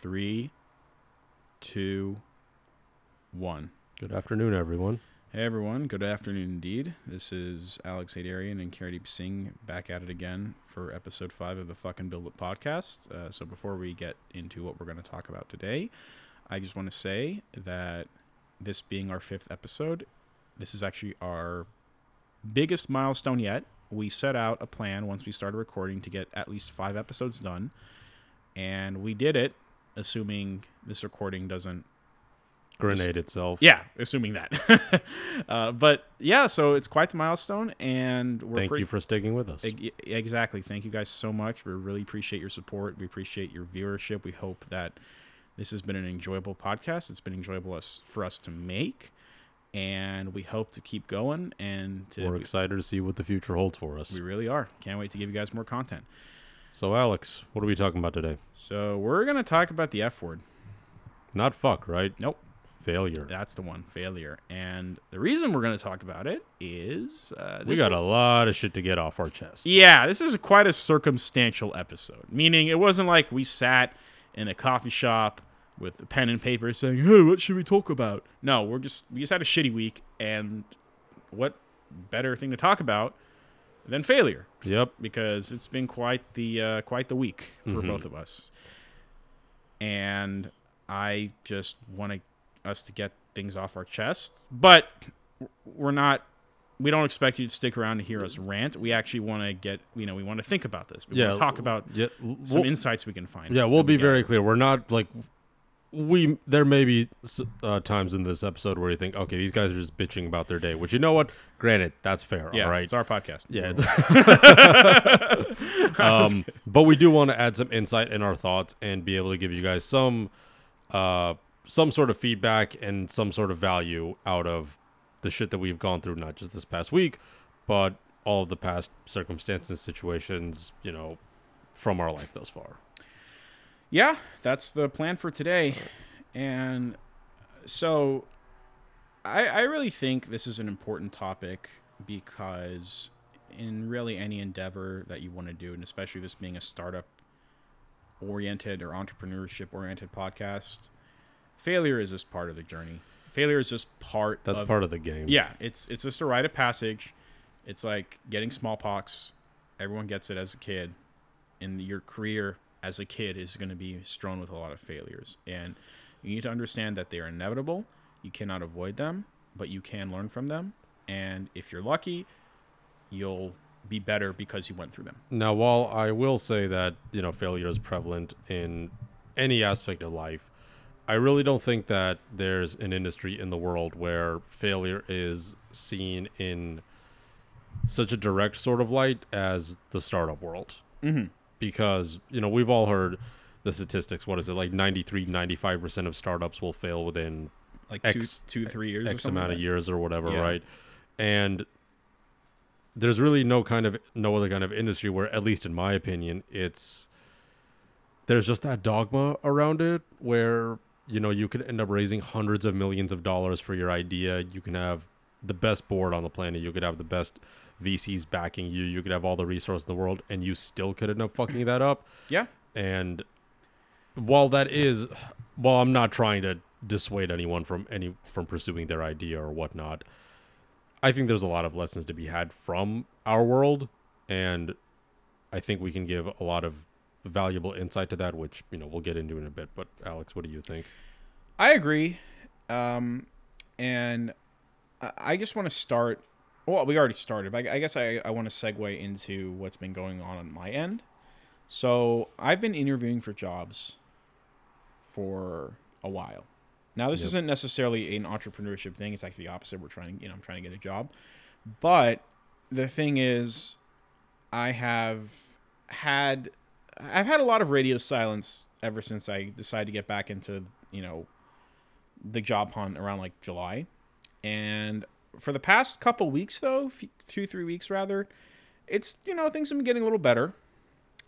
Three, two, one. Good afternoon, everyone. Hey everyone, good afternoon indeed. This is Alex Hadarian and Karandeep Singh back at it again for episode five of the fucking Build It podcast. Uh, so before we get into what we're going to talk about today, I just want to say that this being our fifth episode, this is actually our biggest milestone yet. We set out a plan once we started recording to get at least five episodes done, and we did it, assuming this recording doesn't Grenade itself. yeah, assuming that. uh, but yeah, so it's quite the milestone, and we're Thank pretty- you for sticking with us. Exactly. Thank you guys so much. We really appreciate your support. We appreciate your viewership. We hope that this has been an enjoyable podcast. It's been enjoyable us, for us to make, and we hope to keep going. And to We're excited to see what the future holds for us. we really are. Can't wait to give you guys more content. So, Alex, what are we talking about today? So we're gonna talk about the F word. Not fuck, right? Nope. Failure. That's the one, failure. And the reason we're going to talk about it is uh, we got is- a lot of shit to get off our chest. Yeah, this is quite a circumstantial episode. Meaning, it wasn't like we sat in a coffee shop with a pen and paper saying, "Hey, what should we talk about?" No, we're just we just had a shitty week, and what better thing to talk about than failure? Yep. Because it's been quite the uh, quite the week for Mhm. both of us, and I just want to, us to get things off our chest, but we're not we don't expect you to stick around to hear us rant. We actually want to get, you know, we want to think about this. We Yeah. want to talk about Yeah. some we'll- insights we can find. yeah, we'll be very clear. We're not like we. There may be uh, times in this episode where you think, okay, these guys are just bitching about their day. Which you know what? Granted, that's fair. Yeah, all right. it's our podcast. Yeah. um, but we do want to add some insight in our thoughts and be able to give you guys some uh, some sort of feedback and some sort of value out of the shit that we've gone through, not just this past week, but all of the past circumstances, situations, you know, from our life thus far. Yeah, that's the plan for today. And so I, I really think this is an important topic because in really any endeavor that you want to do, and especially this being a startup oriented or entrepreneurship oriented podcast, failure is just part of the journey. Failure is just part That's of part of the game. Yeah, it's it's just a rite of passage. It's like getting smallpox. Everyone gets it as a kid, In your career as a kid is going to be strewn with a lot of failures. And you need to understand that they are inevitable. You cannot avoid them, but you can learn from them. And if you're lucky, you'll be better because you went through them. Now, while I will say that you know failure is prevalent in any aspect of life, I really don't think that there's an industry in the world where failure is seen in such a direct sort of light as the startup world. Mm-hmm. Because you know we've all heard the statistics. What is it like? 93, 95 percent of startups will fail within Like X- two, two, three years. X amount like of years or whatever, Yeah. right? And there's really no kind of no other kind of industry where, at least in my opinion, it's there's just that dogma around it where you know you could end up raising hundreds of millions of dollars for your idea. You can have the best board on the planet. You could have the best VCs backing you. You could have all the resources in the world, and you still could end up fucking that up. Yeah. And while that is, while I'm not trying to dissuade anyone from any from pursuing their idea or whatnot, I think there's a lot of lessons to be had from our world, and I think we can give a lot of valuable insight to that, which you know we'll get into in a bit. But Alex, what do you think? I agree. Um, and I- I just want to start. Well, we already started, but I I guess I, I want to segue into what's been going on on my end. So I've been interviewing for jobs for a while. Now, this Yep. isn't necessarily an entrepreneurship thing. It's actually the opposite. We're trying, you know, I'm trying to get a job. But the thing is, I have had, I've had a lot of radio silence ever since I decided to get back into, you know, the job hunt around like July. And for the past couple weeks, though, two, three weeks rather, it's, you know, things have been getting a little better.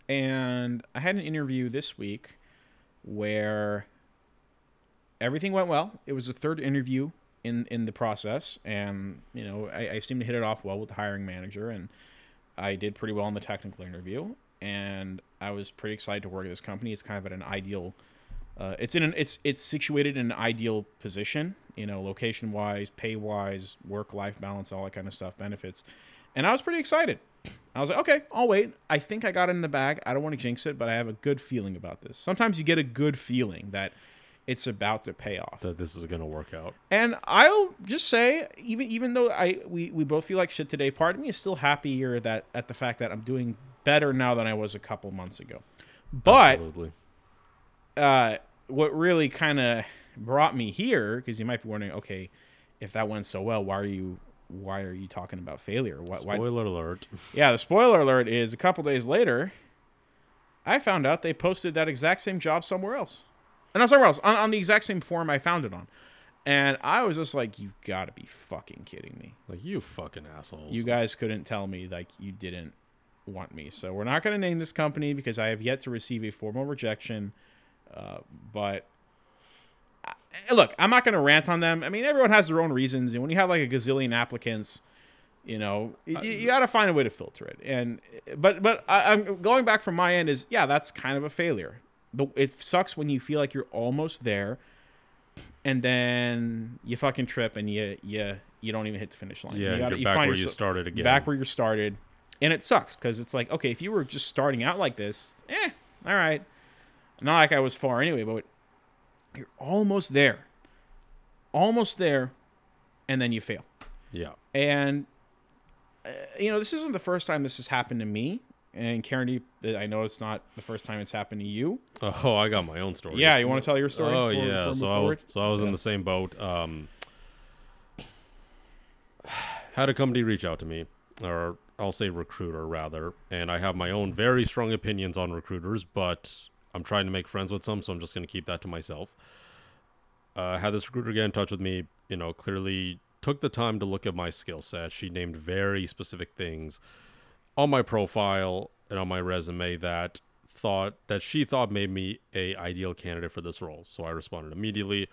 And I had an interview this week where everything went well. It was the third interview in, in the process. And, you know, I, I seemed to hit it off well with the hiring manager. And I did pretty well in the technical interview. And I was pretty excited to work at this company. It's kind of at an ideal uh, it's in an it's it's situated in an ideal position, you know, location wise, pay wise, work life balance, all that kind of stuff, benefits, and I was pretty excited. I was like, okay, I'll wait. I think I got it in the bag. I don't want to jinx it, but I have a good feeling about this. Sometimes you get a good feeling that it's about to pay off. That this is gonna work out. And I'll just say, even even though I we, we both feel like shit today, part of me is still happier that at the fact that I'm doing better now than I was a couple months ago. But Absolutely. Uh, what really kind of brought me here, because you might be wondering, okay, if that went so well, why are you why are you talking about failure? Why, why Spoiler alert. yeah, the spoiler alert is a couple days later, I found out they posted that exact same job somewhere else. And not somewhere else, on, on the exact same forum I found it on. And I was just like, you've got to be fucking kidding me. Like you fucking assholes. You guys couldn't tell me, like, you didn't want me. So we're not going to name this company because I have yet to receive a formal rejection. Uh, but look, I'm not going to rant on them. I mean, everyone has their own reasons. And when you have like a gazillion applicants, you know, you, you got to find a way to filter it. And but but I, I'm going back from my end is yeah, that's kind of a failure. The, it sucks when you feel like you're almost there, and then you fucking trip and you you you don't even hit the finish line. yeah, you, gotta- you back find where you started again. back where you started, and it sucks because it's like okay, if you were just starting out like this, eh, all right, not like I was far anyway, but you're almost there, almost there, and then you fail. yeah. And uh, you know, this isn't the first time this has happened to me. And Karen, I know it's not the first time it's happened to you. Oh, I got my own story. Yeah, you want to tell your story? Oh before- yeah, so I, so I was Yeah. in the same boat. Um, had a company reach out to me, or I'll say recruiter rather, and I have my own very strong opinions on recruiters, but I'm trying to make friends with some, so I'm just going to keep that to myself. Uh, had this recruiter get in touch with me, you know, clearly took the time to look at my skill set. She named very specific things on my profile and on my resume that thought that she thought made me a ideal candidate for this role. So I responded immediately.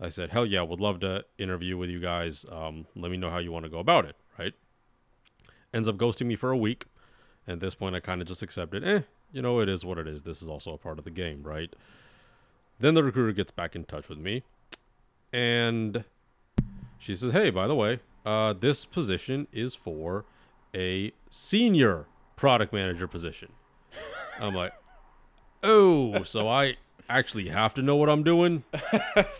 I said, "Hell yeah, would love to interview with you guys. Um, let me know how you want to go about it." Right? Ends up ghosting me for a week. At this point, I kind of just accepted. Eh, you know, it is what it is. This is also a part of the game, right? Then the recruiter gets back in touch with me, and she says, "Hey, by the way, uh, this position is for a senior product manager position." I'm like, "Oh, so I actually have to know what I'm doing?"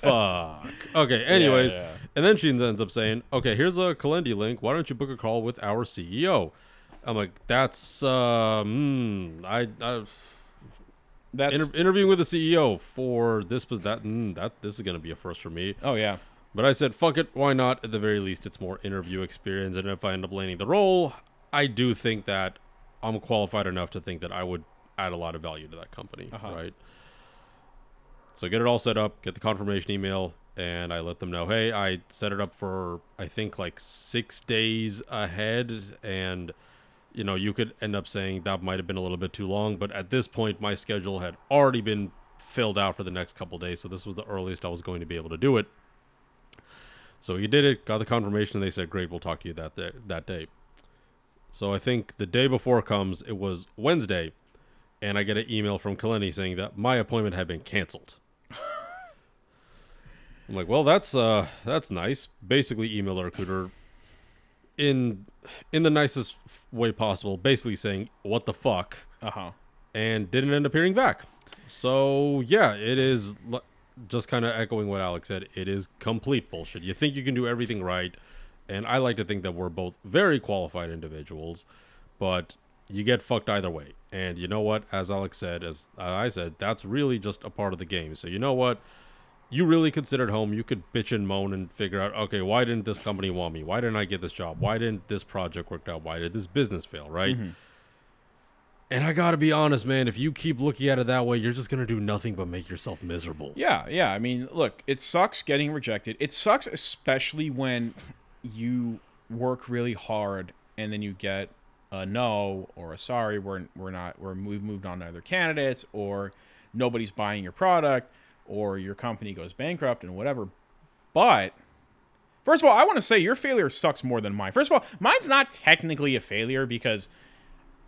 Fuck. Okay. Anyways, yeah. and then she ends up saying, "Okay, here's a Calendly link. Why don't you book a call with our CEO?" I'm like, "That's uh, mm, I, I That's inter- interviewing with the CEO for this was that mm, that this is gonna be a first for me." oh yeah, But I said, fuck it, why not? At the very least, it's more interview experience. And if I end up landing the role, I do think that I'm qualified enough to think that I would add a lot of value to that company, Uh-huh. right? So get it all set up, get the confirmation email, and I let them know, hey, I set it up for, I think, like six days ahead. And, you know, you could end up saying that might have been a little bit too long. But at this point, my schedule had already been filled out for the next couple days. So this was the earliest I was going to be able to do it. So he did it, got the confirmation, and they said, "Great, we'll talk to you that day." That day. So I think the day before comes, it was Wednesday, and I get an email from Calendly saying that my appointment had been canceled. I'm like, well, that's uh, that's nice. Basically, email the recruiter in in the nicest way possible, basically saying, "What the fuck." uh huh. and didn't end up hearing back. So yeah, it is l- just kind of echoing what Alex said. It is complete bullshit. You think you can do everything right, and I like to think that we're both very qualified individuals, but you get fucked either way. And you know what? As Alex said, as I said, that's really just a part of the game. So you know what? You really considered home. You could bitch and moan and figure out, okay, why didn't this company want me? Why didn't I get this job? Why didn't this project work out? Why did this business fail? Right? Mm-hmm. And I gotta be honest, man. If you keep looking at it that way, you're just gonna do nothing but make yourself miserable. Yeah, yeah. I mean, look, it sucks getting rejected. It sucks especially when you work really hard and then you get a no or a sorry. We're we're not. We're we've moved on to other candidates, or nobody's buying your product, or your company goes bankrupt and whatever. But first of all, I want to say your failure sucks more than mine. First of all, mine's not technically a failure because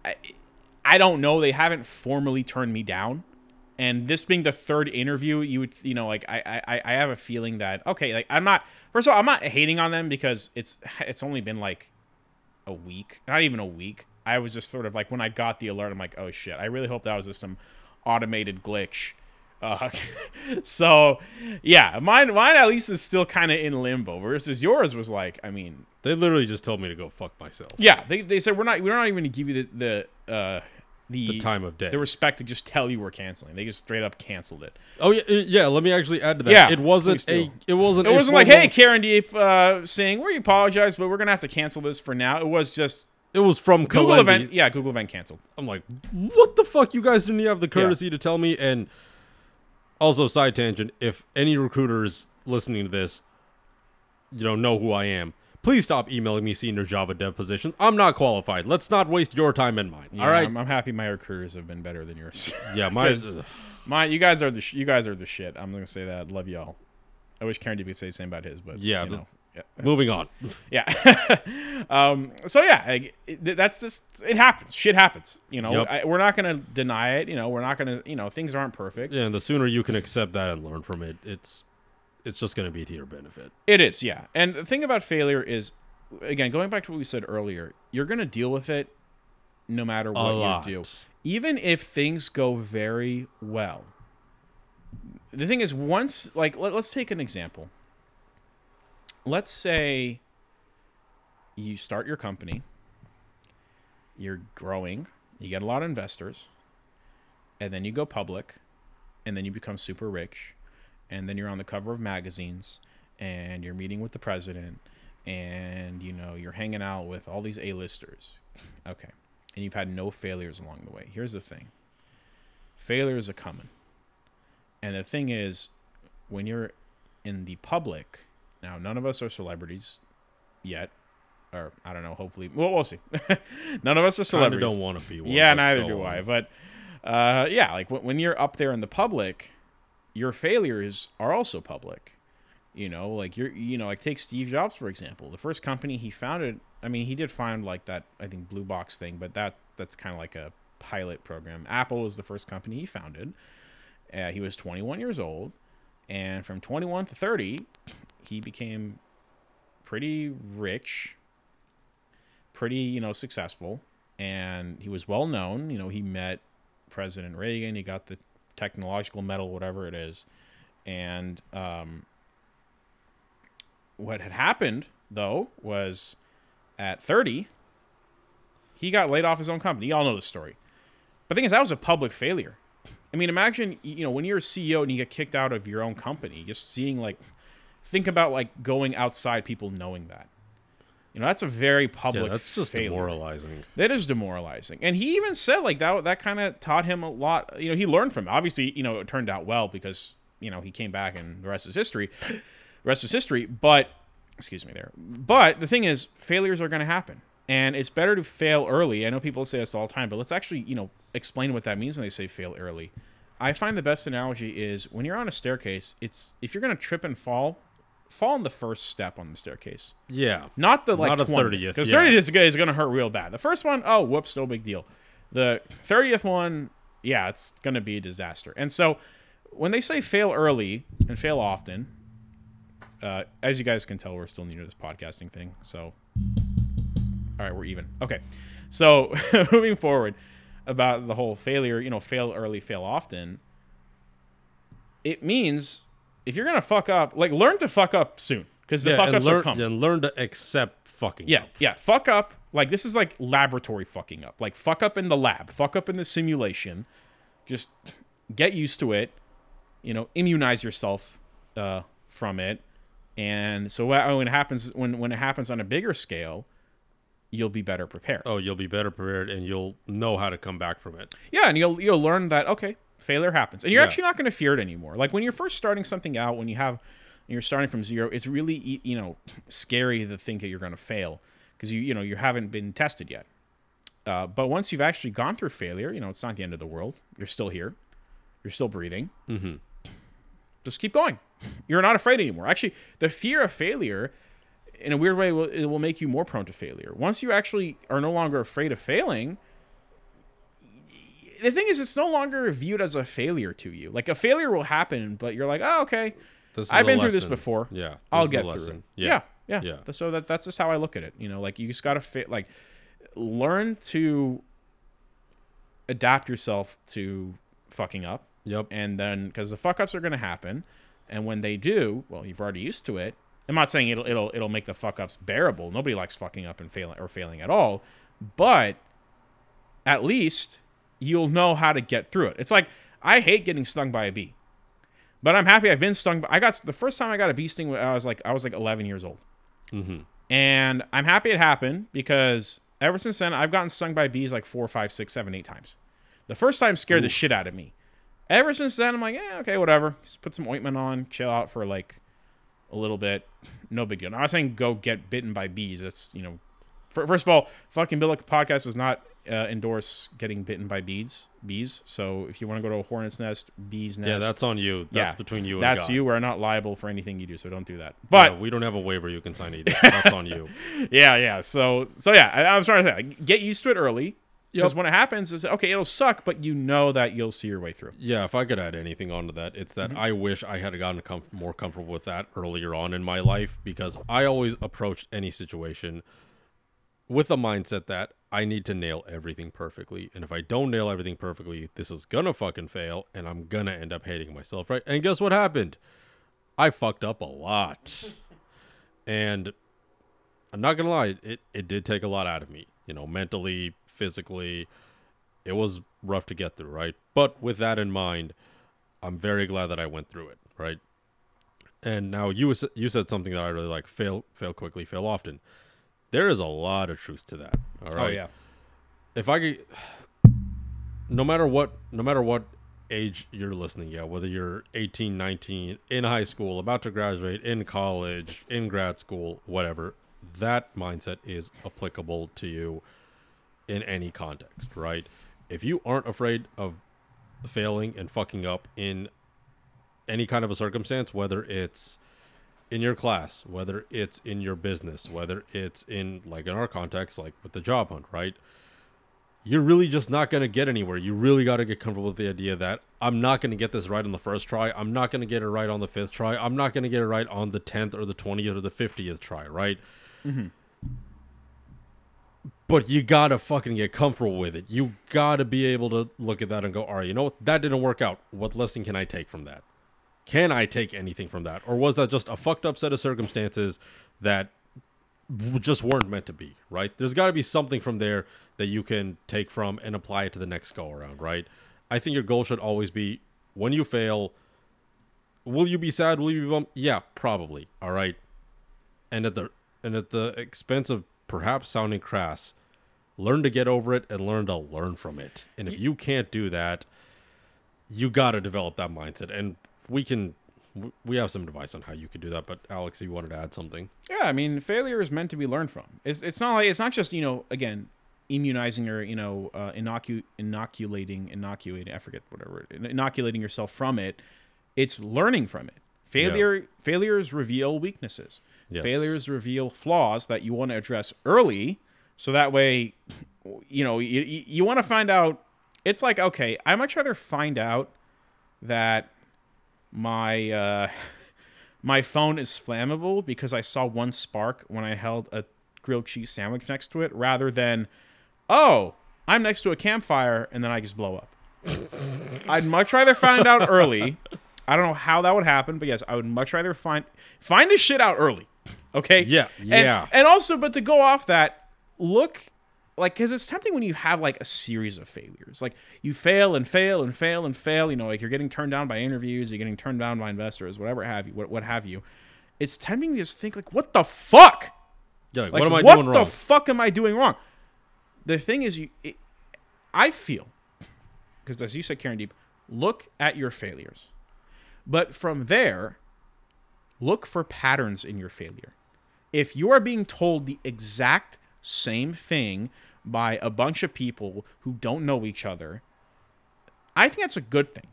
I, I don't know. They haven't formally turned me down. and this being the third interview, you would you know like I I I have a feeling that okay like I'm not first of all I'm not hating on them because it's it's only been like a week, not even a week. I was just sort of like when I got the alert, I'm like, oh shit! I really hope that was just some automated glitch. Uh, so yeah, mine mine at least is still kind of in limbo. Versus yours was like, I mean, They literally just told me to go fuck myself. yeah, they, they said we're not we're not even going to give you the the uh, the, The time of day. the respect to just tell you we're canceling. They just straight up canceled it. Oh yeah, uh, yeah. Let me actually add to that. Yeah, it wasn't a. It wasn't. It wasn't like, hey, Karandeep uh, saying we apologize, but we're gonna have to cancel this for now. It was just It was from Google event. Yeah, Google event canceled. I'm like, what the fuck? You guys didn't have the courtesy to tell me. And also, side tangent: if any recruiters listening to this, you don't know who I am, please stop emailing me senior Java dev positions. I'm not qualified. Let's not waste your time and mine. Yeah, All right? I'm, I'm happy my recruiters have been better than yours. yeah, my, Mine, you guys are the sh- you guys are the shit. I'm gonna say that. Love y'all. I wish Karen could say the same about his, but Yeah, you know, yeah. moving on. Yeah. um, so yeah, it, that's just it happens. Shit happens. You know, Yep. I, we're not gonna deny it. You know, we're not gonna. You know, things aren't perfect. Yeah, and the sooner you can accept that and learn from it, it's it's just going to be to your benefit. It is, yeah. And the thing about failure is, again, going back to what we said earlier, you're gonna deal with it no matter what you do, even if things go very well. The thing is, once like let, let's take an example. Let's say you start your company, you're growing, you get a lot of investors, and then you go public, and then you become super rich, and then you're on the cover of magazines, and you're meeting with the president, and you know you're hanging out with all these A-listers. Okay, and you've had no failures along the way. Here's the thing: failures are coming, and the thing is, when you're in the public, now none of us are celebrities yet, or I don't know. Hopefully, well, we'll see. none of us are celebrities. don't want to be one. Yeah, neither do on. I. But uh, yeah, like when, when you're up there in the public, your failures are also public. You know, like you're, you know, like take Steve Jobs for example. The first company he founded, I mean, he did found like that, I think blue box thing, but that that's kind of like a pilot program. Apple was the first company he founded. Uh, he was 21 years old, and from 21 to 30, he became pretty rich, pretty you know successful, and he was well known. You know, he met President Reagan. He got the technological medal, whatever it is, and um, what had happened though was at 30 he got laid off his own company you all know the story but the thing is that was a public failure i mean imagine you know when you're a ceo and you get kicked out of your own company just seeing like think about like going outside people knowing that you know that's a very public Yeah, that's just failure. demoralizing. That is demoralizing. And he even said like that that kind of taught him a lot. You know, he learned from it. Obviously, you know, it turned out well because, you know, he came back and the rest is history. The rest is history, but excuse me there. But the thing is, failures are going to happen. And it's better to fail early. I know people say this all the time, but let's actually, you know, explain what that means when they say fail early. I find the best analogy is when you're on a staircase, it's if you're going to trip and fall, fall on the first step on the staircase. Yeah. Not the like Not a 20th, 30th, because yeah. 30th is is gonna hurt real bad. The first one, oh whoops, no big deal. The 30th one, yeah, it's gonna be a disaster. And so when they say fail early and fail often, uh, as you guys can tell, we're still new to this podcasting thing. So, all right, we're even. Okay, so moving forward about the whole failure, you know, fail early, fail often. It means if you're gonna fuck up, like learn to fuck up soon, because the yeah, fuck ups learn, are coming. and learn to accept fucking Yeah, up. yeah. Fuck up. Like this is like laboratory fucking up. Like fuck up in the lab. Fuck up in the simulation. Just get used to it. You know, immunize yourself uh, from it. And so when it happens, when when it happens on a bigger scale, you'll be better prepared. Oh, you'll be better prepared and you'll know how to come back from it. Yeah, and you'll you'll learn that okay, failure happens, and you're Yeah. actually not going to fear it anymore. Like when you're first starting something out, when you have you're starting from zero, it's really you know scary to think that you're going to fail because you you know you haven't been tested yet. Uh, but once you've actually gone through failure, you know it's not the end of the world. You're still here, you're still breathing. Mm-hmm. Just keep going. You're not afraid anymore. Actually, the fear of failure, in a weird way, will, it will make you more prone to failure. Once you actually are no longer afraid of failing, the thing is, it's no longer viewed as a failure to you. Like a failure will happen, but you're like, oh, okay, I've been through this before. Yeah, this I'll get through it. Yeah. Yeah, yeah. Yeah. So that that's just how I look at it. You know, like you just gotta fit, like learn to adapt yourself to fucking up, Yep. and then because the fuck ups are gonna happen, and when they do, well, you've already used to it. I'm not saying it'll it'll it'll make the fuck ups bearable. Nobody likes fucking up and failing or failing at all, but at least you'll know how to get through it. It's like I hate getting stung by a bee, but I'm happy I've been stung. By, I got the first time I got a bee sting. I was like I was like 11 years old, Mm-hmm. and I'm happy it happened because ever since then I've gotten stung by bees like four, five, six, seven, eight times. The first time scared the shit out of me. Ever since then I'm like, yeah, okay, whatever. Just put some ointment on, chill out for like a little bit. No big deal. I'm not saying go get bitten by bees. That's you know, first of all, fucking Build podcast is not uh, endorse getting bitten by bees. Bees. So if you want to go to a hornet's nest, bees nest, Yeah, that's on you. That's Yeah, between you and that's God. you. We're not liable for anything you do, so don't do that. Yeah, But we don't have a waiver you can sign either. so that's on you. yeah, yeah. So so yeah, I, I was trying to say, get used to it early. Because Yep. when it happens, it's okay. It'll suck, but you know that you'll see your way through. Yeah, if I could add anything onto that, it's Mm-hmm. that I wish I had gotten comf- more comfortable with that earlier on in my life because I always approached any situation with a mindset that I need to nail everything perfectly. And if I don't nail everything perfectly, this is gonna fucking fail and I'm gonna end up hating myself, right? And guess what happened? I fucked up a lot. and I'm not gonna lie, it, it did take a lot out of me, you know, mentally, physically. It was rough to get through, right? But with that in mind, I'm very glad that I went through it, right? And now you you said something that I really like: fail, fail quickly, fail often. There is a lot of truth to that. All oh, right. Oh yeah. If I could, no matter what, no matter what age you're listening at, whether you're 18, 19, in high school, about to graduate, in college, in grad school, whatever, that mindset is applicable to you in any context, right? If you aren't afraid of failing and fucking up in any kind of a circumstance, whether it's in your class, whether it's in your business, whether it's in like in our context, like with the job hunt, right? You're really just not going to get anywhere. You really got to get comfortable with the idea that I'm not going to get this right on the first try. I'm not going to get it right on the fifth try. I'm not going to get it right on the 10th or the 20th or the 50th try, right? Mm-hmm. But you got to fucking get comfortable with it. You got to be able to look at that and go, all right, you know what? That didn't work out. What lesson can I take from that? Can I take anything from that? Or was that just a fucked up set of circumstances that just weren't meant to be, right? There's got to be something from there that you can take from and apply it to the next go around, right? I think your goal should always be when you fail, will you be sad? Will you be bummed? Yeah, probably. All right. And at the and at the expense of perhaps sounding crass, learn to get over it and learn to learn from it. And if you can't do that, you got to develop that mindset. And we can we have some advice on how you could do that, but Alex, you wanted to add something. Yeah, I mean, failure is meant to be learned from. It's, it's not like it's not just you know again immunizing or you know uh, inocu- inoculating inoculating I forget whatever inoculating yourself from it. It's learning from it. Failure failures reveal weaknesses. Yes. Failures reveal flaws that you want to address early, so that way, you know, you, you, you want to find out. It's like okay, I much rather find out that my uh, my phone is flammable because I saw one spark when I held a grilled cheese sandwich next to it, rather than oh, I'm next to a campfire and then I just blow up. I'd much rather find out early. I don't know how that would happen, but yes, I would much rather find find this shit out early. Okay. Yeah, And- yeah. And, also, but to go off that, look like because it's tempting when you have like a series of failures. Like you fail and fail and fail and fail. You know, like you're getting turned down by interviews, you're getting turned down by investors, whatever have you, what, what have you. It's tempting to just think like, what the fuck? Yeah, like, Like, what am I doing wrong? what the fuck am I doing wrong? The thing is, you, it, I feel, because as you said, Karandeep, look at your failures, but from there, look for patterns in your failure. If you are being told the exact same thing by a bunch of people who don't know each other, I think that's a good thing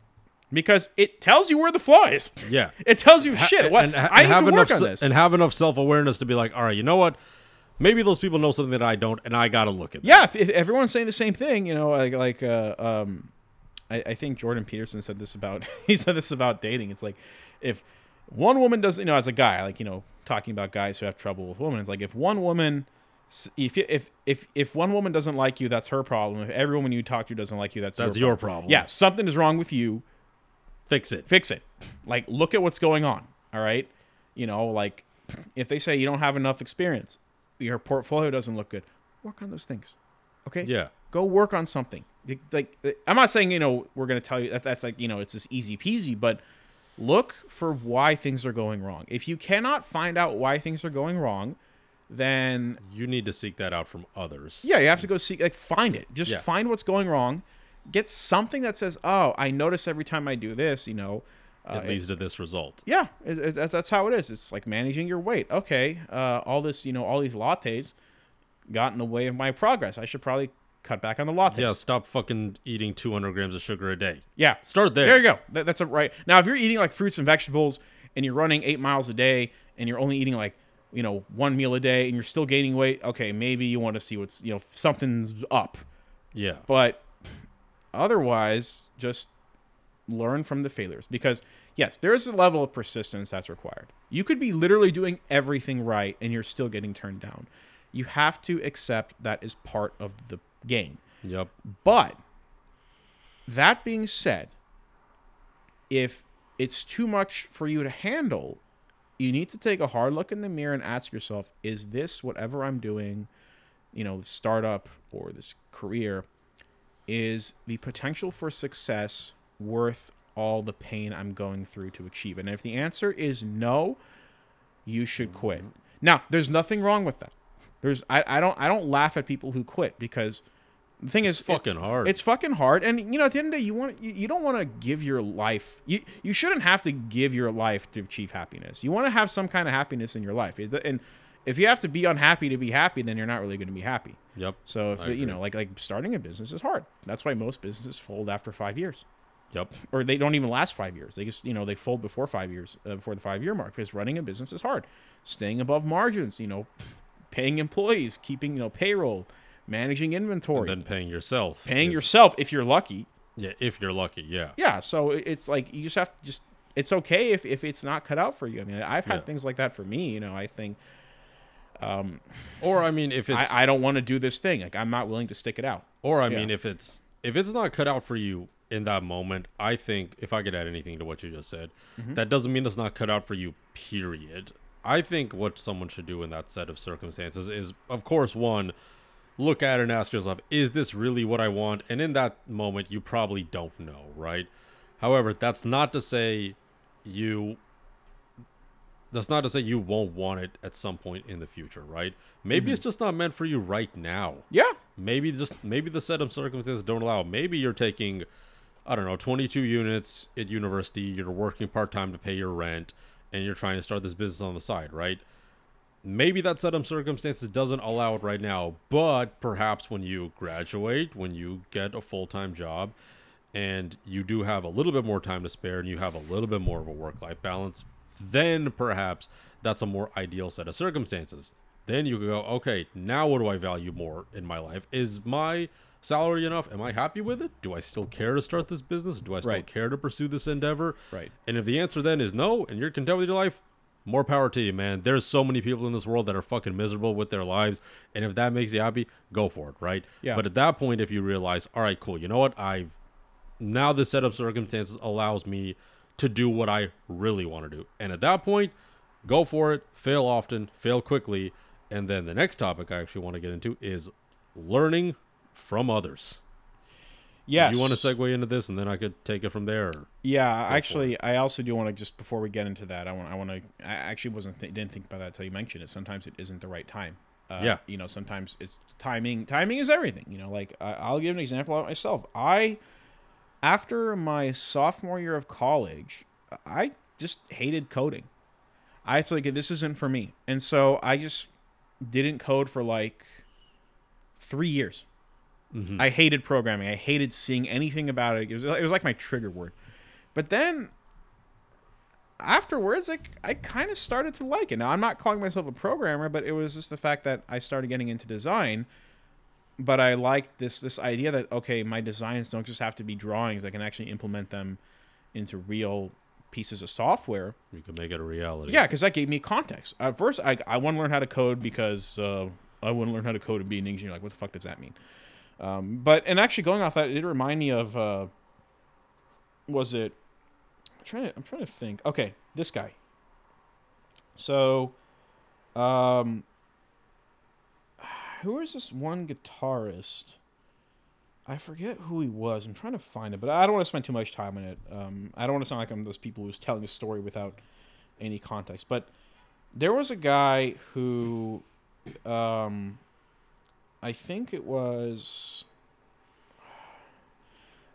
because it tells you where the flaw is. yeah. It tells you shit. What and, I and need have to enough work on se- this. and have enough self awareness to be like, all right, you know what? Maybe those people know something that I don't, and I gotta look at. yeah, if, if everyone's saying the same thing, you know, like like uh, um, I, I think Jordan Peterson said this about he said this about dating. It's like if one woman doesn't, you know, as a guy, like you know, talking about guys who have trouble with women, it's like if one woman, if you- if if if one woman doesn't like you, that's her problem. If every woman you talk to doesn't like you, that's That's your your problem. problem. Yeah, something is wrong with you. Fix it. Fix it. Like look at what's going on. All right, you know, like if they say you don't have enough experience, your portfolio doesn't look good, work on those things. Okay Yeah. go work on something like i'm not saying you know we're going to tell you that that's like you know it's just easy peasy but look for why things are going wrong if you cannot find out why things are going wrong then You need to seek that out from others. yeah you have to go seek like find it just Yeah. find what's going wrong get something that says oh i notice every time i do this you know uh, it leads to this result. yeah, it, it, that's how it is. It's like managing your weight. Okay, uh, all this, you know, all these lattes got in the way of my progress. I should probably cut back on the lattes. Yeah, stop fucking eating 200 grams of sugar a day. Yeah. Start there. There you go. That, that's a right. Now, if you're eating like fruits and vegetables and you're running eight miles a day and you're only eating like, you know, one meal a day and you're still gaining weight, okay, maybe you want to see what's, you know, something's up. Yeah. But otherwise, just learn from the failures because, yes, there is a level of persistence that's required. You could be literally doing everything right and you're still getting turned down. You have to accept that is part of the game. Yep. But that being said, if it's too much for you to handle, you need to take a hard look in the mirror and ask yourself, is this whatever I'm doing, you know, startup or this career, is the potential for success worth all the pain I'm going through to achieve? And if the answer is no, you should mm-hmm. quit. Now, there's nothing wrong with that. There's I, I don't I don't laugh at people who quit because the thing is It's fucking hard. It's fucking hard, and you know at the end of the day, you want you, you don't want to give your life. You you shouldn't have to give your life to achieve happiness. You want to have some kind of happiness in your life, and if you have to be unhappy to be happy, then you're not really going to be happy. Yep. So if you know like like starting a business is hard. That's why most businesses fold after five years Yep. or they don't even last five years. They just you know they fold before five years, uh, before the five year mark because running a business is hard. Staying above margins, you know, paying employees, keeping you know payroll, managing inventory, And then paying yourself. paying is- yourself if you're lucky. Yeah, if you're lucky. Yeah. Yeah, so it's like you just have to just. It's okay if, if it's not cut out for you. I mean, I've had Yeah. things like that for me. You know, I think um Or I mean, if it's I, I don't want to do this thing. Like I'm not willing to stick it out. Or I Yeah. mean, if it's if it's not cut out for you in that moment, I think if I could add anything to what you just said, Mm-hmm. that doesn't mean it's not cut out for you. Period. I think what someone should do in that set of circumstances is, of course, one, look at it and ask yourself, is this really what I want? And in that moment, you probably don't know, right? However, that's not to say you that's not to say you won't want it at some point in the future, right? Maybe Mm-hmm. it's just not meant for you right now Yeah, maybe just maybe the set of circumstances don't allow maybe you're taking i don't know 22 units at university you're working part-time to pay your rent and you're trying to start this business on the side right maybe that set of circumstances doesn't allow it right now but perhaps when you graduate when you get a full-time job and you do have a little bit more time to spare and you have a little bit more of a work-life balance then perhaps that's a more ideal set of circumstances. Then you go okay now what do i value more in my life? Is my salary enough? Am i happy with it? Do i still care to start this business? Do i still Right. care to pursue this endeavor? Right. and if the answer then is no and you're content with your life more power to you man there's so many people in this world that are fucking miserable with their lives and if that makes you happy go for it right Yeah. but at that point if you realize all right cool you know what i've now the set of circumstances allows me to do what I really want to do. And at that point, go for it, fail often, fail quickly. And then the next topic I actually want to get into is learning from others. Yes. Do you want to segue into this and then I could take it from there? Yeah, actually, I also do want to just before we get into that, I want I want to. I actually wasn't th- didn't think about that until you mentioned it. Sometimes it isn't the right time. Uh, Yeah. You know, sometimes it's timing. Timing is everything. You know, like I, I'll give an example of myself. I, after my sophomore year of college, I just hated coding. I feel like this isn't for me, and so I just didn't code for like three years. Mhm. I hated programming. I hated seeing anything about it. It was, it was like my trigger word. But then afterwards, like I kind of started to like it. Now I'm not calling myself a programmer, but it was just the fact that I started getting into design. but I liked this this idea that okay, my designs don't just have to be drawings. I can actually implement them into real pieces of software. You can make it a reality. Yeah, because that gave me context. At first, I, I want to learn how to code because uh, I want to learn how to code and be an engineer. Like, what the fuck does that mean? Um, but and actually going off that, it did remind me of uh, was it? I'm trying to I'm trying to think. Okay, this guy. So, um, who is this one guitarist? I forget who he was. I'm trying to find it, but I don't want to spend too much time on it. Um, I don't want to sound like I'm those people who's telling a story without any context. But there was a guy who, um, I think it was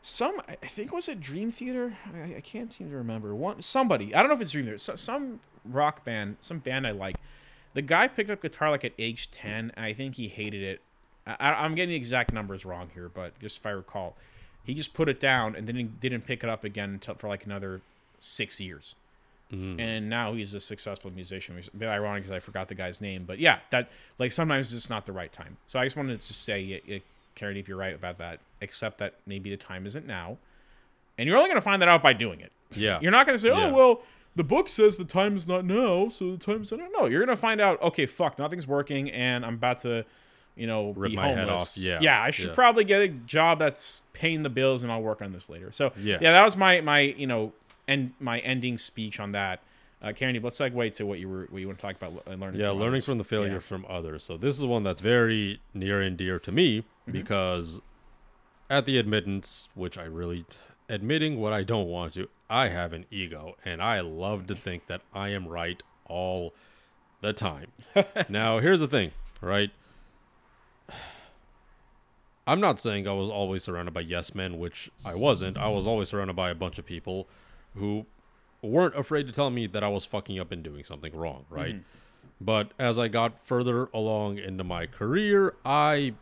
some. I think was it Dream Theater. I, I can't seem to remember. One somebody. I don't know if it's Dream Theater. So, some rock band, some band I like. The guy picked up guitar like at age ten, I think he hated it I, am getting the exact numbers wrong here, but just if I recall, he just put it down and then didn't pick it up again until for like another six years. Mm-hmm. And now he's a successful musician. Which is a bit ironic because I forgot the guy's name, but yeah, that like sometimes it's not the right time. So I just wanted to just say, it, it, Karen, if you're right about that, except that maybe the time isn't now, and you're only going to find that out by doing it. Yeah, you're not going to say, oh yeah. well, the book says the time is not now, so the time is not. No, you're going to find out. Okay, fuck, nothing's working, and I'm about to you know, rip be my homeless. head off. Yeah, yeah. I should yeah. probably get a job that's paying the bills, and I'll work on this later. So yeah, yeah, that was my my you know, and my ending speech on that. Uh, Karen, let's segue to what you were what you want to talk about uh, learning. Yeah, from learning others. from the failure yeah. from others. So this is one that's very near and dear to me mm-hmm. because at the admittance, which I really admitting what I don't want to, I have an ego, and I love to think that I am right all the time. now, here's the thing, right? I'm not saying I was always surrounded by yes men, which I wasn't. I was always surrounded by a bunch of people who weren't afraid to tell me that I was fucking up and doing something wrong, right? Mm-hmm. But as I got further along into my career, I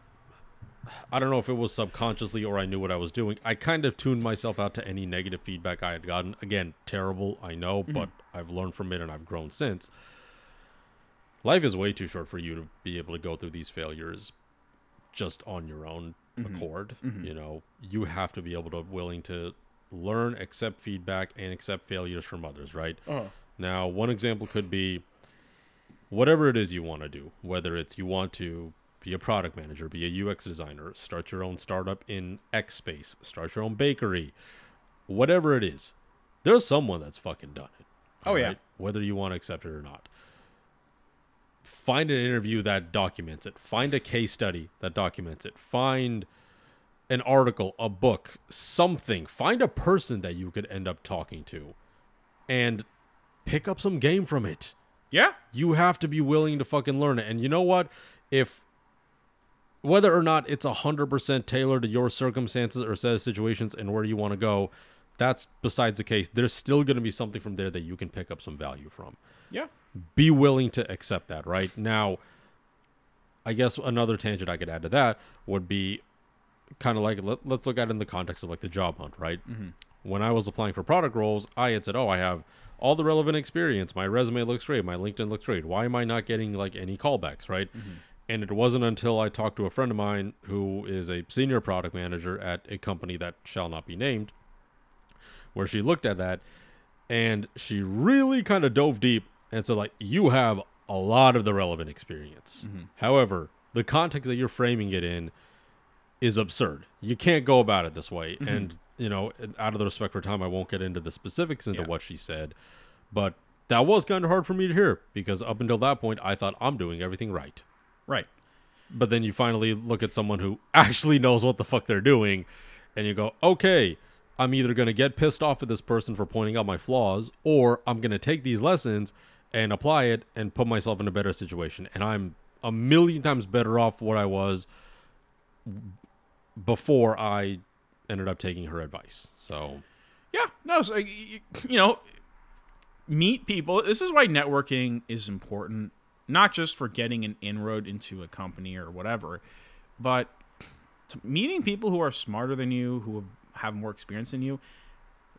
I don't know if it was subconsciously or I knew what I was doing. I kind of tuned myself out to any negative feedback I had gotten. Again, terrible, I know, mm-hmm. but I've learned from it and I've grown since. Life is way too short for you to be able to go through these failures just on your own mm-hmm. accord. Mm-hmm. You know, you have to be able to willing to learn, accept feedback, and accept failures from others. Right. Uh-huh. Now, one example could be whatever it is you want to do, whether it's you want to be a product manager, be a UX designer, start your own startup in X space, start your own bakery, whatever it is, there's someone that's fucking done it. Oh right? yeah. Whether you want to accept it or not find an interview that documents it find a case study that documents it find an article a book something. Find a person that you could end up talking to and pick up some game from it. Yeah. You have to be willing to fucking learn it. And you know what? If whether or not it's 100% tailored to your circumstances or set of situations and where you want to go that's besides the case. There's still going to be something from there that you can pick up some value from. Yeah. Be willing to accept that right? Now i guess another tangent i could add to that would be kind of like let, us look at it in the context of like the job hunt right mm-hmm. when i was applying for product roles i had said oh i have all the relevant experience my resume looks great my linkedin looks great why am i not getting like any callbacks right mm-hmm. and it wasn't until i talked to a friend of mine who is a senior product manager at a company that shall not be named where she looked at that and she really kind of dove deep and said, like, you have a lot of the relevant experience. Mm-hmm. However, the context that you're framing it in is absurd. You can't go about it this way. Mm-hmm. And, you know, out of the respect for time, I won't get into the specifics into yeah. what she said. But that was kind of hard for me to hear because up until that point, I thought I'm doing everything right. Right. But then you finally look at someone who actually knows what the fuck they're doing and you go, okay, I'm either going to get pissed off at this person for pointing out my flaws or I'm going to take these lessons and apply it and put myself in a better situation. And I'm a million times better off what I was before I ended up taking her advice. So, yeah, no, so, you know, meet people. This is why networking is important, not just for getting an inroad into a company or whatever, but meeting people who are smarter than you, who have more experience than you.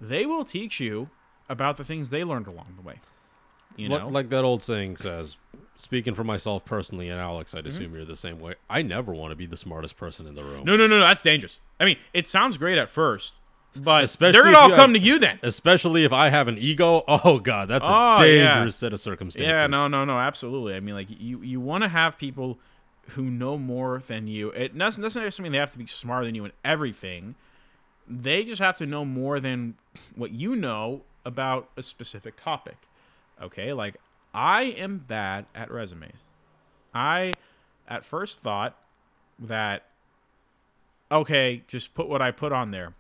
They will teach you about the things they learned along the way. You know, like that old saying says, speaking for myself personally, and Alex, I'd mm-hmm. assume you're the same way. I never want to be the smartest person in the room. No, no, no, no. That's dangerous. I mean, it sounds great at first, but Especially they're all come have- to you then. Especially if I have an ego. Oh god, that's a Oh, yeah. dangerous set of circumstances. Yeah, no, no, no, absolutely. I mean, like you, you want to have people who know more than you. It doesn't doesn't necessarily mean they have to be smarter than you in everything. They just have to know more than what you know about a specific topic. Okay, like I am bad at resumes. I, at first, thought that okay, just put what I put on there,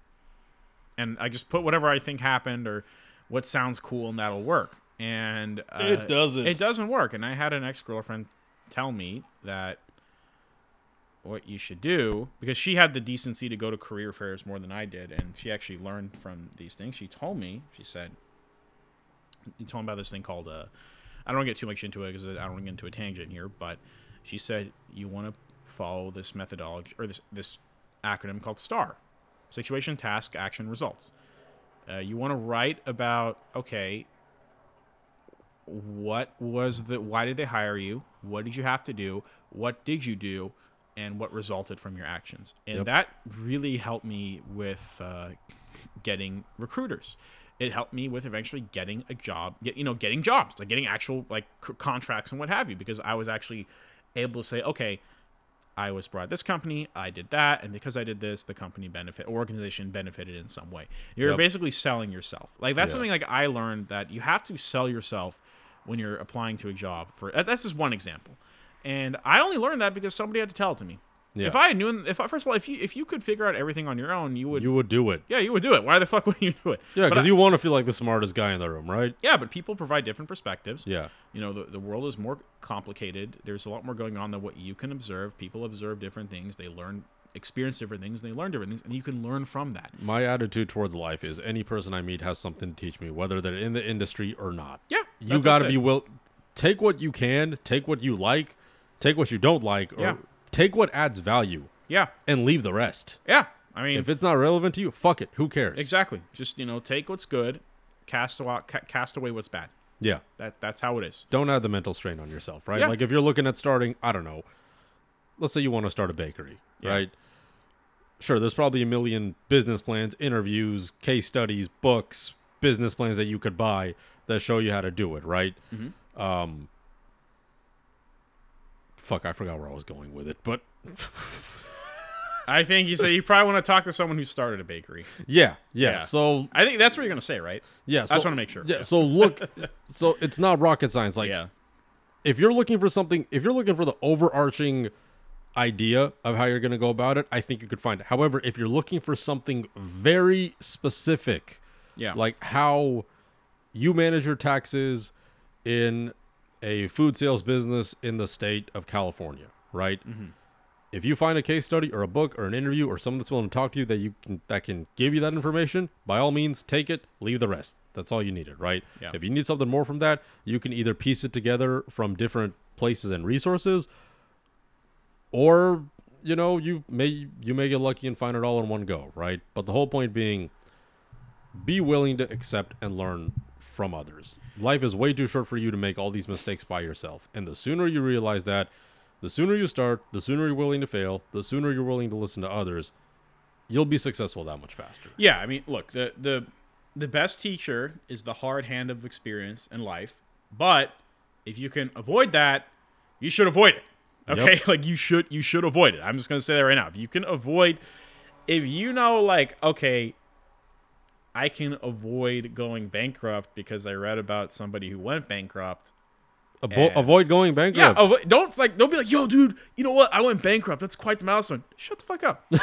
and I just put whatever I think happened or what sounds cool, and that'll work. And uh, It doesn't. It doesn't work. And I had an ex girlfriend tell me that what you should do because she had the decency to go to career fairs more than I did, and she actually learned from these things. She told me, she said, you told me about this thing called uh, I don't want to get too much into it because I don't want to get into a tangent here, but she said you want to follow this methodology or this this acronym called STAR, Situation, Task, Action, Results. Uh, you want to write about okay, what was the why did they hire you? What did you have to do? What did you do? And what resulted from your actions? And Yep. that really helped me with uh, getting recruiters. It helped me with eventually getting a job, get you know, getting jobs, like getting actual like c- contracts and what have you, because I was actually able to say, okay, I was brought this company, I did that, and because I did this, the company benefit organization benefited in some way. You're Yep. basically selling yourself. Like that's Yeah. something like I learned that you have to sell yourself when you're applying to a job. For uh, that's just one example, and I only learned that because somebody had to tell it to me. Yeah. If I knew, if I, first of all, if you if you could figure out everything on your own, you would. You would do it. yeah, you would do it. Why the fuck would you do it? Yeah, because you want to feel like the smartest guy in the room, right? yeah, but people provide different perspectives. Yeah. You know, the, the world is more complicated. There's a lot more going on than what you can observe. People observe different things. They learn, experience different things. They learn different things, and you can learn from that. My attitude towards life is any person I meet has something to teach me, whether they're in the industry or not. Yeah, You got to be will take what you can, take what you like, take what you don't like, or Yeah. Take what adds value Yeah, and leave the rest. yeah. I mean, If it's not relevant to you, fuck it. Who cares? exactly. Just you know, take what's good, cast away, cast away what's bad. Yeah. That that's how it is. Don't add the mental strain on yourself, right? Yeah. Like if you're looking at starting, I don't know, let's say you want to start a bakery, Yeah. right? Sure, there's probably a million business plans, interviews, case studies, books, business plans that you could buy that show you how to do it, right? Mm-hmm. Um, fuck, I forgot where I was going with it, but I think you said you probably want to talk to someone who started a bakery. yeah, yeah. Yeah. So I think that's what you're gonna say, right? yeah, I just want to make sure. Yeah, so look, so it's not rocket science. Like yeah. if you're looking for something, if you're looking for the overarching idea of how you're going to go about it, I think you could find it. However, if you're looking for something very specific, Yeah. like how you manage your taxes in a food sales business in the state of California, right? Mm-hmm. If you find a case study or a book or an interview or someone that's willing to talk to you that you can that can give you that information, by all means, take it, leave the rest. That's all you needed, right? Yeah. If you need something more from that, you can either piece it together from different places and resources, or you know you may you may get lucky and find it all in one go, right? But the whole point being, be willing to accept and learn from others. Life is way too short for you to make all these mistakes by yourself. And the sooner you realize that, the sooner you start, the sooner you're willing to fail, the sooner you're willing to listen to others, you'll be successful that much faster. Yeah, I mean, look, the the the best teacher is the hard hand of experience in life. But if you can avoid that, you should avoid it. Okay? Like you should you should avoid it. I'm just gonna say that right now. If you can avoid if you know like, okay, I can avoid going bankrupt because I read about somebody who went bankrupt. Avo- And- avoid going Yeah, bankrupt. avo- don't like don't be like, yo, dude, you know what? I went bankrupt. That's quite the milestone. Shut the fuck up.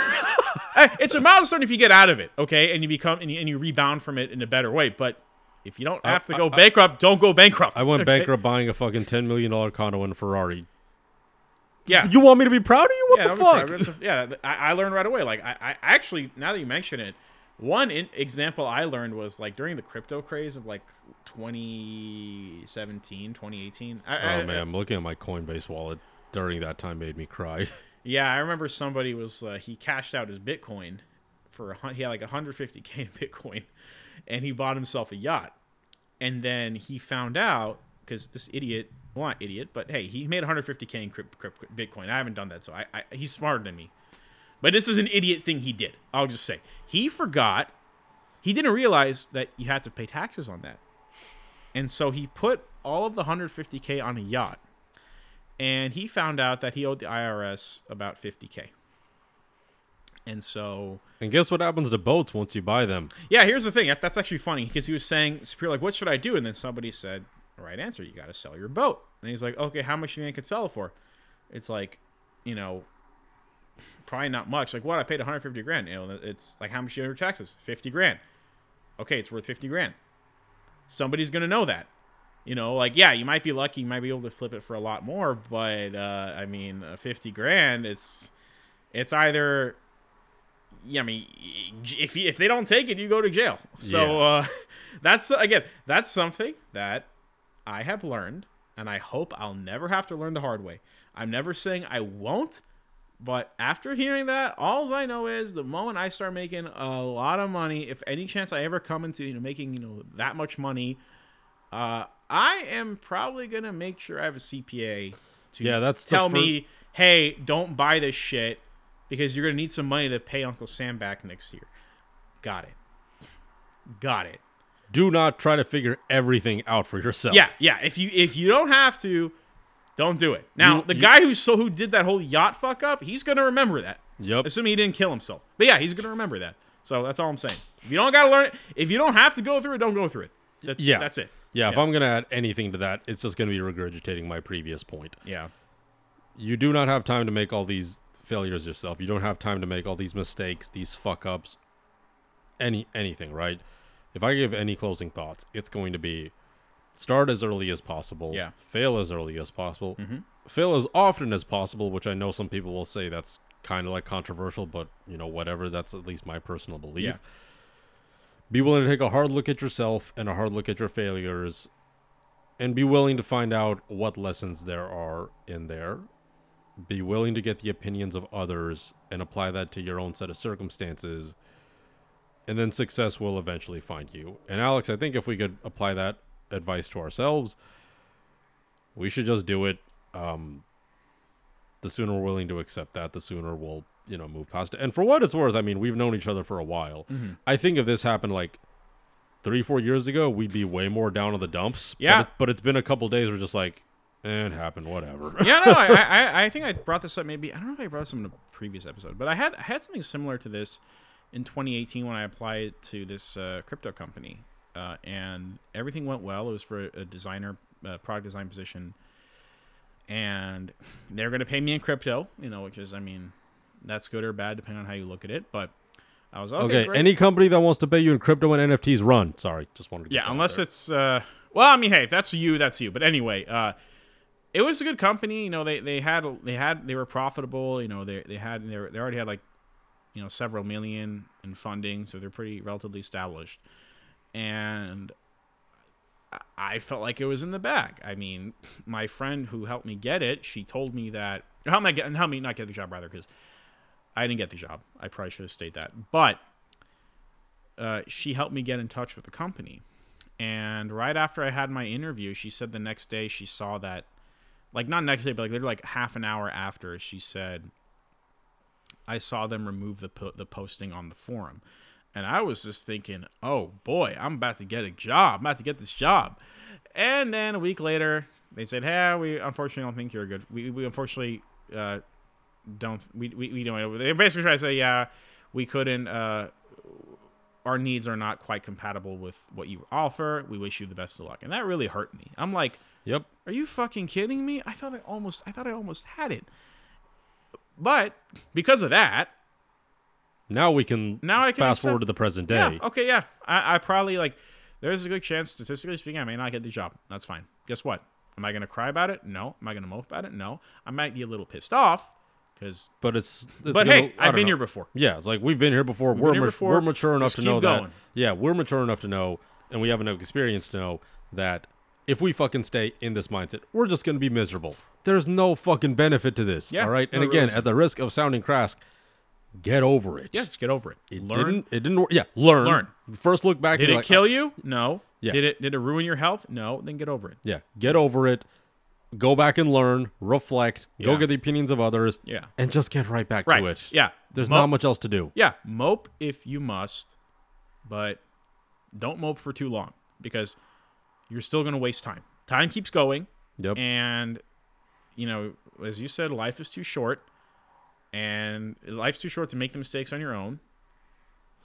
Hey, it's a milestone if you get out of it, okay, and you become and you, and you rebound from it in a better way. But if you don't have to go bankrupt, don't go bankrupt. I went okay? bankrupt buying a fucking ten million dollar condo in a Ferrari. Yeah. You want me to be proud of you? What yeah, the fuck? yeah, I, I learned right away. Like I, I actually now that you mention it, one in, example I learned was like during the crypto craze of like 2017, 2018. I, I- Oh man, looking at my Coinbase wallet during that time made me cry. Yeah, I remember somebody was uh, he cashed out his Bitcoin for a, he had like 150k in Bitcoin, and he bought himself a yacht, and then he found out because this idiot well, not idiot, but hey, he made 150k in crypt, crypt, Bitcoin. I haven't done that, so I, I he's smarter than me. But this is an idiot thing he did. I'll just say he forgot. He didn't realize that you had to pay taxes on that, and so he put all of the 150k on a yacht, and he found out that he owed the IRS about 50k. And so, And guess what happens to boats once you buy them? yeah, here's the thing. That's actually funny because he was saying, Superior, like, what should I do? And then somebody said, the right answer, you got to sell your boat. And he's like, okay, how much do you think I could sell it for? It's like, you know, probably not much. Like, what? I paid 150 grand. You know, it's like, how much you owe your taxes? 50 grand. Okay, it's worth 50 grand. Somebody's going to know that. You know, like, yeah, you might be lucky. You might be able to flip it for a lot more. But, uh, I mean, uh, 50 grand, it's, it's either yeah, I mean, if you, if they don't take it, you go to jail. So Yeah. uh, that's again, that's something that I have learned, and I hope I'll never have to learn the hard way. I'm never saying I won't, but after hearing that, all I know is the moment I start making a lot of money, if any chance I ever come into you know making you know that much money, uh, I am probably gonna make sure I have a CPA to Yeah, that's tell fir- me, hey, don't buy this shit because you're gonna need some money to pay Uncle Sam back next year. Got it. Got it. Do not try to figure everything out for yourself. Yeah, yeah. If you if you don't have to, don't do it. Now You- the you- guy who so who did that whole yacht fuck up, he's gonna remember that. Yep. Assuming he didn't kill himself. But yeah, he's gonna remember that. So that's all I'm saying. If you don't gotta learn it, if you don't have to go through it, don't go through it. That's, Yeah. that's it. Yeah, if I'm going to add anything to that, it's just going to be regurgitating my previous point. Yeah. You do not have time to make all these failures yourself. You don't have time to make all these mistakes, these fuck ups, any anything, right? If I give any closing thoughts, it's going to be start as early as possible. Yeah. Fail as early as possible. Mm-hmm. Fail as often as possible, which I know some people will say that's kind of like controversial, but you know, whatever. That's at least my personal belief. Yeah. Be willing to take a hard look at yourself and a hard look at your failures and be willing to find out what lessons there are in there. Be willing to get the opinions of others and apply that to your own set of circumstances. And then success will eventually find you. And Alex, I think if we could apply that advice to ourselves, we should just do it. Um, the sooner we're willing to accept that, the sooner we'll, you know, move past it. And for what it's worth, I mean, we've known each other for a while. Mm-hmm. I think if this happened like three, four years ago, we'd be way more down on the dumps. But Yeah. it- But, it's been a couple days. We're just like, eh, it happened, whatever. yeah, no, I, I, I think I brought this up. Maybe I don't know if I brought this up in a previous episode, but I had I had something similar to this in 2018 when I applied to this uh, crypto company, uh, and everything went well. It was for a designer, uh, product design position, and they're going to pay me in crypto. You know, which is, I mean, that's good or bad depending on how you look at it. But I was okay. Okay, great. any company that wants to pay you in crypto and NFTs, run. Sorry, just wanted to. get Yeah, unless it's uh well, I mean, hey, if that's you, that's you. But anyway, uh it was a good company, you know, they they had they had they were profitable, you know, they they had they, were, they already had like you know, several million in funding, so they're pretty relatively established. And I- I felt like it was in the bag. I mean, my friend who helped me get it, she told me that how help me get help me not get the job rather because I didn't get the job. I probably should have stated that. But uh, she helped me get in touch with the company. And right after I had my interview, she said the next day she saw that, like not next day, but like literally like half an hour after, she said, I saw them remove the po- the posting on the forum, and I was just thinking, oh boy, I'm about to get a job. I'm about to get this job. And then a week later, they said, hey, we unfortunately don't think you're good. We, we unfortunately uh, don't we, we, we don't. They basically try to say, yeah, we couldn't. Uh, our needs are not quite compatible with what you offer. We wish you the best of luck. And that really hurt me. I'm like, Yep. are you fucking kidding me? I thought I almost I thought I almost had it. But because of that, Now we can Now I can fast accept- forward to the present day. yeah, okay, yeah. I, I probably like there's a good chance, statistically speaking, I may not get the job. That's fine. Guess what? Am I gonna cry about it? No. Am I gonna mope about it? No. I might be a little pissed off because But it's, it's But gonna- hey, I've been know. here before. Yeah, it's like we've been here before. we're here ma- before. we're mature enough Just to know keep that. Yeah, we're mature enough to know, and we have enough experience to know that if we fucking stay in this mindset, we're just gonna be miserable. There's no fucking benefit to this. Yeah, all right. And no, again, at the risk of sounding crass, get over it. Yeah, just get over it. It Learn. didn't. It didn't. work. Yeah, learn. Learn. First, look back. Did it like, kill "Oh, you? No. Yeah. Did it did it ruin your health? No. Then get over it. Yeah, get over it. go back and learn, reflect, go get the opinions of others, Yeah. and just get right back Right. to it. Yeah. There's Mo- not much else to do. Yeah, mope if you must, but don't mope for too long because you're still going to waste time. Time keeps going, Yep. and you know, as you said, life is too short, and life's too short to make the mistakes on your own.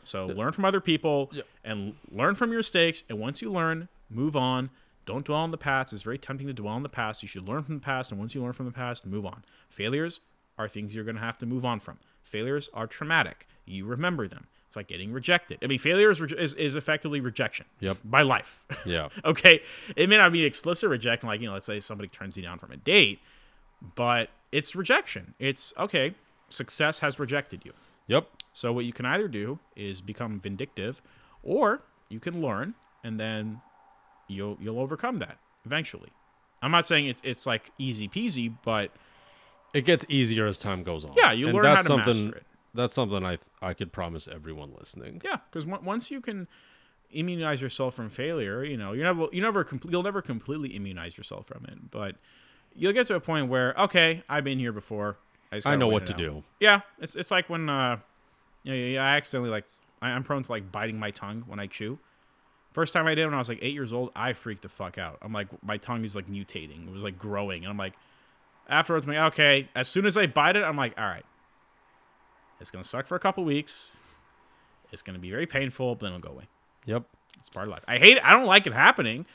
So learn from other people Yep. and learn from your mistakes. And once you learn, move on. Don't dwell on the past. It's very tempting to dwell on the past. You should learn from the past, and once you learn from the past, move on. Failures are things you're going to have to move on from. Failures are traumatic. You remember them. It's like getting rejected. I mean, failure is, is, is effectively rejection. Yep. By life. Yeah. okay, it may not be explicit rejection, like you know, let's say somebody turns you down from a date, but it's rejection. It's okay. Success has rejected you. Yep. So what you can either do is become vindictive, or you can learn, and then you'll you'll overcome that eventually. I'm not saying it's it's like easy peasy, but It gets easier as time goes on. yeah, you And learn how that's to something master it. that's something I I could promise everyone listening. Yeah, because once you can immunize yourself from failure, you know, you're never you never com- you'll never completely immunize yourself from it, but you'll get to a point where okay, I've been here before. I, I know what to out. do. Yeah, it's it's like when uh, you know, yeah, I accidentally like I, I'm prone to like biting my tongue when I chew. First time I did it when I was like eight years old, I freaked the fuck out. I'm like my tongue is like mutating. It was like growing, and I'm like, afterwards, I'm like, okay. As soon as I bite it, I'm like, all right, it's gonna suck for a couple weeks. It's gonna be very painful, but then it'll go away. Yep. It's part of life. I hate it. I don't like it happening,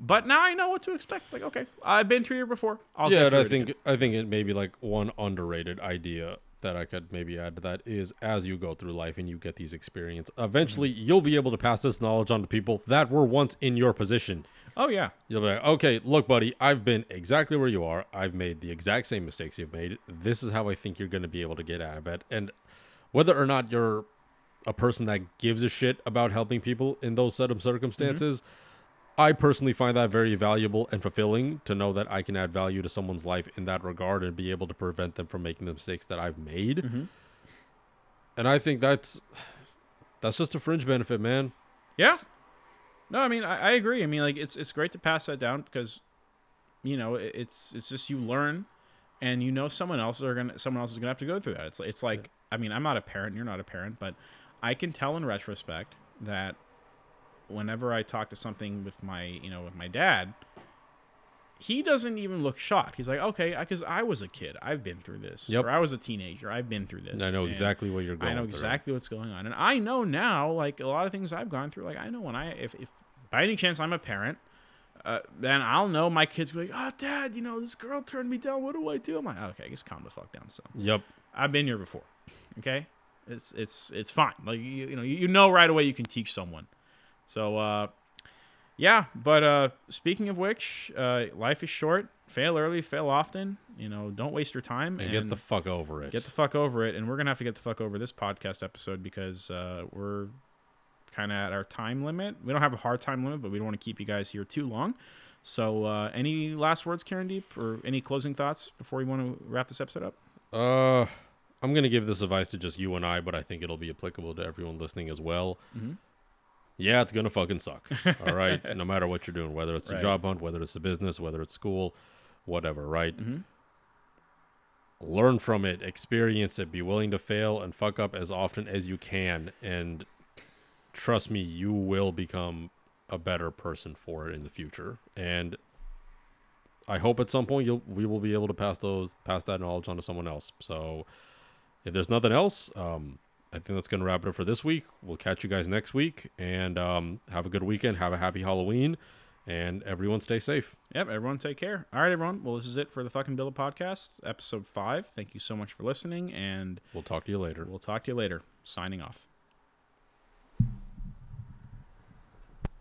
but now I know what to expect. Like, okay, I've been through here before. I'll yeah, and I think again. I think it may be like one underrated idea that I could maybe add to that is as you go through life and you get these experience, eventually Mm-hmm. you'll be able to pass this knowledge on to people that were once in your position. Oh yeah, You'll be like, okay, look, buddy, I've been exactly where you are. I've made the exact same mistakes you've made. This is how I think you're going to be able to get out of it. And whether or not you're a person that gives a shit about helping people in those set of circumstances, I personally find that very valuable and fulfilling to know that I can add value to someone's life in that regard and be able to prevent them from making the mistakes that I've made. Mm-hmm. And I think that's that's just a fringe benefit, man. yeah. No, I mean I, I agree. I mean like it's it's great to pass that down because, you know, it's it's just you learn, and you know someone else are gonna someone else is gonna have to go through that. It's it's like I mean I'm not a parent, you're not a parent, but I can tell in retrospect that whenever I talk to something with my you know with my dad, he doesn't even look shocked. He's like, okay, because I was a kid, I've been through this, Yep. or I was a teenager, I've been through this. And I know exactly what you're going I know through. exactly what's going on, and I know now, like a lot of things I've gone through. Like I know when I, if, if by any chance I'm a parent, uh, then I'll know my kids will be like, oh, dad, you know this girl turned me down. What do I do? I'm like, okay, just calm the fuck down, son. Yep. I've been here before. Okay, it's it's it's fine. Like you, you know, you, you know right away you can teach someone. So uh, yeah. But uh, speaking of which, uh, life is short. Fail early, fail often. You know, don't waste your time And, get the fuck over it. get the fuck over it. And we're gonna have to get the fuck over this podcast episode because uh, we're kind of at our time limit. We don't have a hard time limit, but we don't want to keep you guys here too long. So, uh, any last words, Karandeep, or any closing thoughts before we want to wrap this episode up? Uh, I'm gonna give this advice to just you and I, but I think it'll be applicable to everyone listening as well. Mhm. Yeah, it's gonna fucking suck. All right, no matter what you're doing, whether it's Right. job hunt, whether it's a business, whether it's school, whatever. Right. Mhm. Learn from it, experience it, be willing to fail and fuck up as often as you can, and trust me, you will become a better person for it in the future. And I hope at some point you'll we will be able to pass those pass that knowledge on to someone else. So if there's nothing else, um, I think that's gonna wrap it up for this week. We'll catch you guys next week and um, have a good weekend. Have a happy Halloween, and everyone stay safe. Yep, everyone take care. All right, everyone. Well, this is it for the fucking Build a Podcast, episode five. Thank you so much for listening, and We'll talk to you later. we'll talk to you later. Signing off.